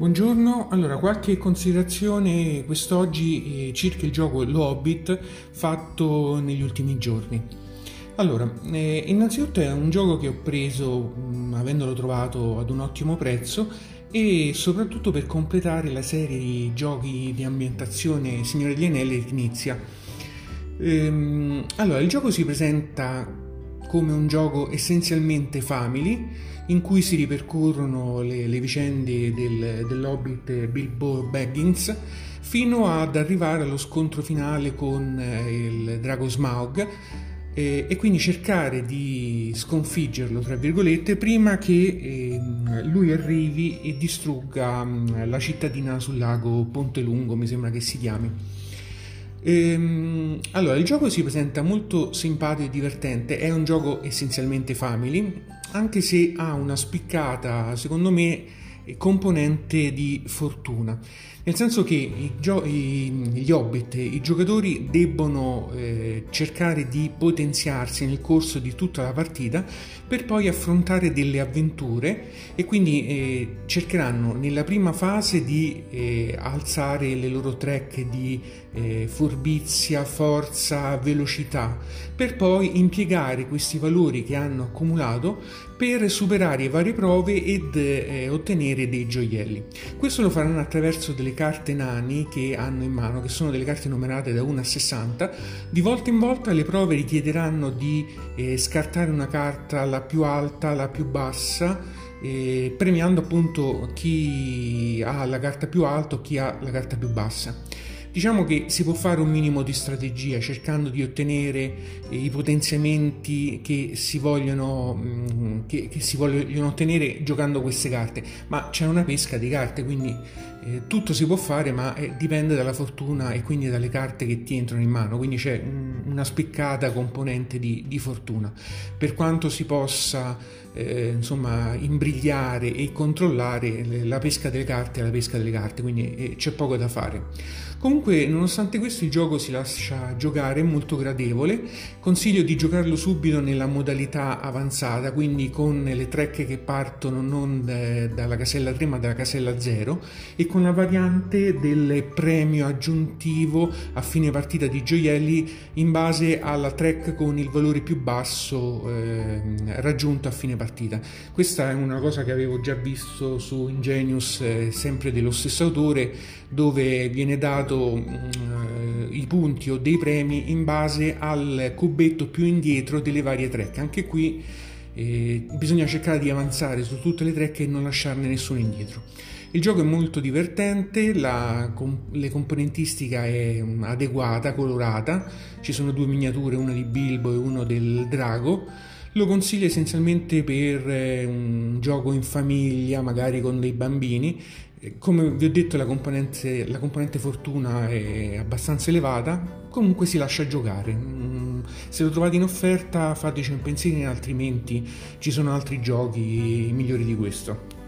Buongiorno, allora qualche considerazione quest'oggi eh, circa il gioco Lo Hobbit fatto negli ultimi giorni. Allora, eh, innanzitutto è un gioco che ho preso mh, mm, avendolo trovato ad un ottimo prezzo e soprattutto per completare la serie di giochi di ambientazione Signore degli Anelli che inizia. Ehm, allora, il gioco si presenta come un gioco essenzialmente family in cui si ripercorrono le, le vicende del, dell'hobbit Bilbo Baggins fino ad arrivare allo scontro finale con eh, il drago Smaug eh, e quindi cercare di sconfiggerlo, tra virgolette, prima che eh, lui arrivi e distrugga mh, la cittadina sul lago Ponte Lungo, mi sembra che si chiami. Ehm, allora, il gioco si presenta molto simpatico e divertente, è un gioco essenzialmente family, anche se ha una spiccata, secondo me, componente di fortuna, nel senso che i gio- i, gli hobbit, i giocatori debbono eh, cercare di potenziarsi nel corso di tutta la partita per poi affrontare delle avventure e quindi eh, cercheranno nella prima fase di eh, alzare le loro track di eh, furbizia, forza, velocità, per poi impiegare questi valori che hanno accumulato per superare varie prove ed eh, ottenere dei gioielli. Questo lo faranno attraverso delle carte nani che hanno in mano, che sono delle carte numerate da 1 a 60. Di volta in volta le prove richiederanno di eh, scartare una carta la più alta, la più bassa, eh, premiando appunto chi ha la carta più alta o chi ha la carta più bassa. Diciamo che si può fare un minimo di strategia cercando di ottenere eh, i potenziamenti che si, vogliono, mm, che, che si vogliono ottenere giocando queste carte, ma c'è una pesca di carte, quindi eh, tutto si può fare, ma eh, dipende dalla fortuna e quindi dalle carte che ti entrano in mano, quindi c'è mm, una spiccata componente di, di fortuna. Per quanto si possa eh, insomma imbrigliare e controllare la pesca delle carte e la pesca delle carte, quindi eh, c'è poco da fare. Comunque, nonostante questo, il gioco si lascia giocare, è molto gradevole. Consiglio di giocarlo subito nella modalità avanzata, quindi con le track che partono non dalla casella 3 ma dalla casella 0 e con la variante del premio aggiuntivo a fine partita di gioielli in base alla track con il valore più basso eh, raggiunto a fine partita. Questa è una cosa che avevo già visto su Ingenius, eh, sempre dello stesso autore, dove viene dato dato uh, i punti o dei premi in base al cubetto più indietro delle varie track. Anche qui eh, bisogna cercare di avanzare su tutte le track e non lasciarne nessuno indietro. Il gioco è molto divertente, la, com, le componentistica è adeguata, colorata, ci sono due miniature, una di Bilbo e uno del drago. Lo consiglio essenzialmente per eh, un gioco in famiglia, magari con dei bambini come vi ho detto la componente, la componente, fortuna è abbastanza elevata, comunque si lascia giocare. Se lo trovate in offerta fateci un pensiero, altrimenti ci sono altri giochi migliori di questo.